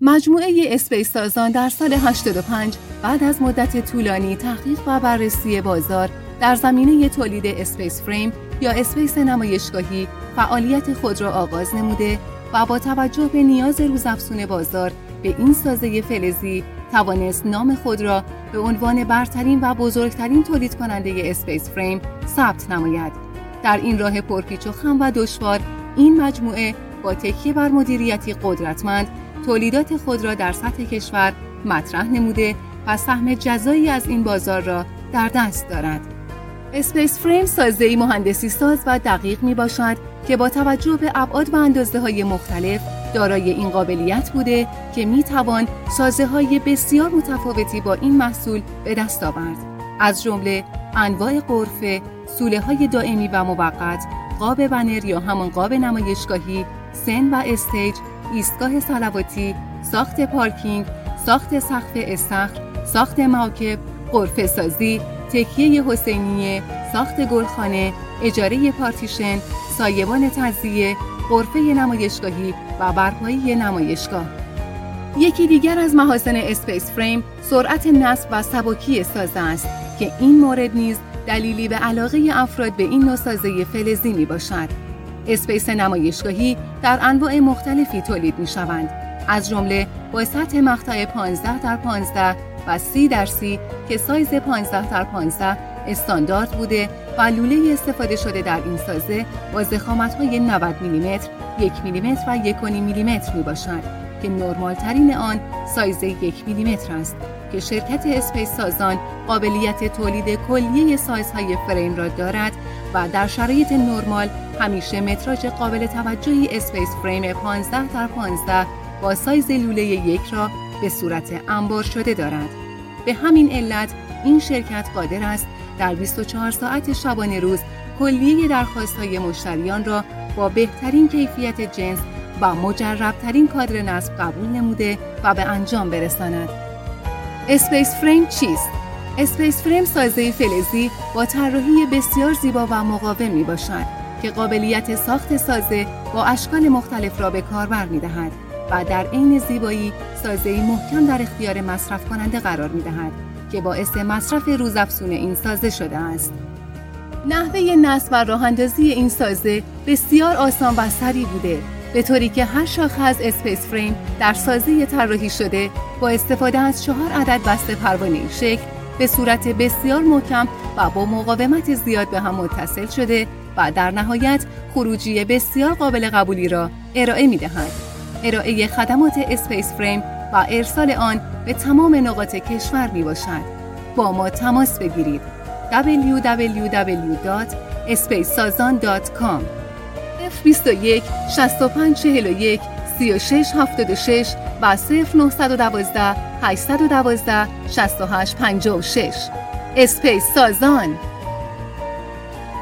مجموعه اسپیس سازان در سال 85 بعد از مدت طولانی تحقیق و بررسی بازار در زمینه تولید space frame یا space نمایشگاهی فعالیت خود را آغاز نموده و با توجه به نیاز روزافزون بازار به این سازه فلزی توانست نام خود را به عنوان برترین و بزرگترین تولید کننده space frame ثبت نماید. در این راه پرپیچ و خم و دشوار این مجموعه با تکیه بر مدیریتی قدرتمند تولیدات خود را در سطح کشور مطرح نموده و سهم جزایی از این بازار را در دست دارد. اسپیس فریم سازه‌ای مهندسی ساز و دقیق می باشد که با توجه به ابعاد و اندازه های مختلف دارای این قابلیت بوده که می توان سازه های بسیار متفاوتی با این محصول به دست آورد. از جمله انواع قرفه، سوله های دائمی و موقت، قاب بنر یا همان قاب نمایشگاهی، سن و stage، ایستگاه صلواتی، ساخت پارکینگ، ساخت سقف استخر، ساخت موکب، غرفه سازی، تکیه حسینیه، ساخت گلخانه، اجاره پارتیشن، سایبان تعزیه، غرفه نمایشگاهی و برپایی نمایشگاه. یکی دیگر از محاسن space frame سرعت نصب و سبکی سازه است که این مورد نیز دلیلی به علاقه افراد به این نوع سازه فلزی می باشد. space نمایشگاهی در انواع مختلفی تولید می شوند. از جمله با سطح مقطع 15 در 15 و 30 در 30 که سایز 15 در 15 استاندارد بوده و لوله استفاده شده در این سازه با ضخامت های 90 میلیمتر، 1 میلیمتر و 1.5 میلیمتر می باشد که نرمال ترین آن سایز 1 میلیمتر است که شرکت اسپیس سازان قابلیت تولید کلیه سایزهای فریم را دارد و در شرایط نرمال همیشه متراژ قابل توجهی space frame 15 در 15 با سایز لوله یک را به صورت انبار شده دارد. به همین علت این شرکت قادر است در 24 ساعت شبانه روز کلیه درخواست های مشتریان را با بهترین کیفیت جنس و مجربترین کادر نصب قبول نموده و به انجام برساند. space frame چیست؟ space frame سازه فلزی با طراحی بسیار زیبا و مقاوم می باشد که قابلیت ساخت سازه با اشکال مختلف را به کاربر می دهد و در عین زیبایی سازه محکم در اختیار مصرف کننده قرار می دهد که باعث مصرف روزافزون این سازه شده است. نحوه نصب و راه اندازی این سازه بسیار آسان و سریع بوده به طوری که هر شاخه از space frame در سازه طراحی شده با استفاده از چهار عدد بست پروانه شکل به صورت بسیار محکم و با مقاومت زیاد به هم متصل شده و در نهایت خروجی بسیار قابل قبولی را ارائه می دهند. ارائه خدمات space frame و ارسال آن به تمام نقاط کشور می باشد. با ما تماس بگیرید www.spacesazan.com F21 6541 3676 و 0912 812 6856 اسپیس سازان.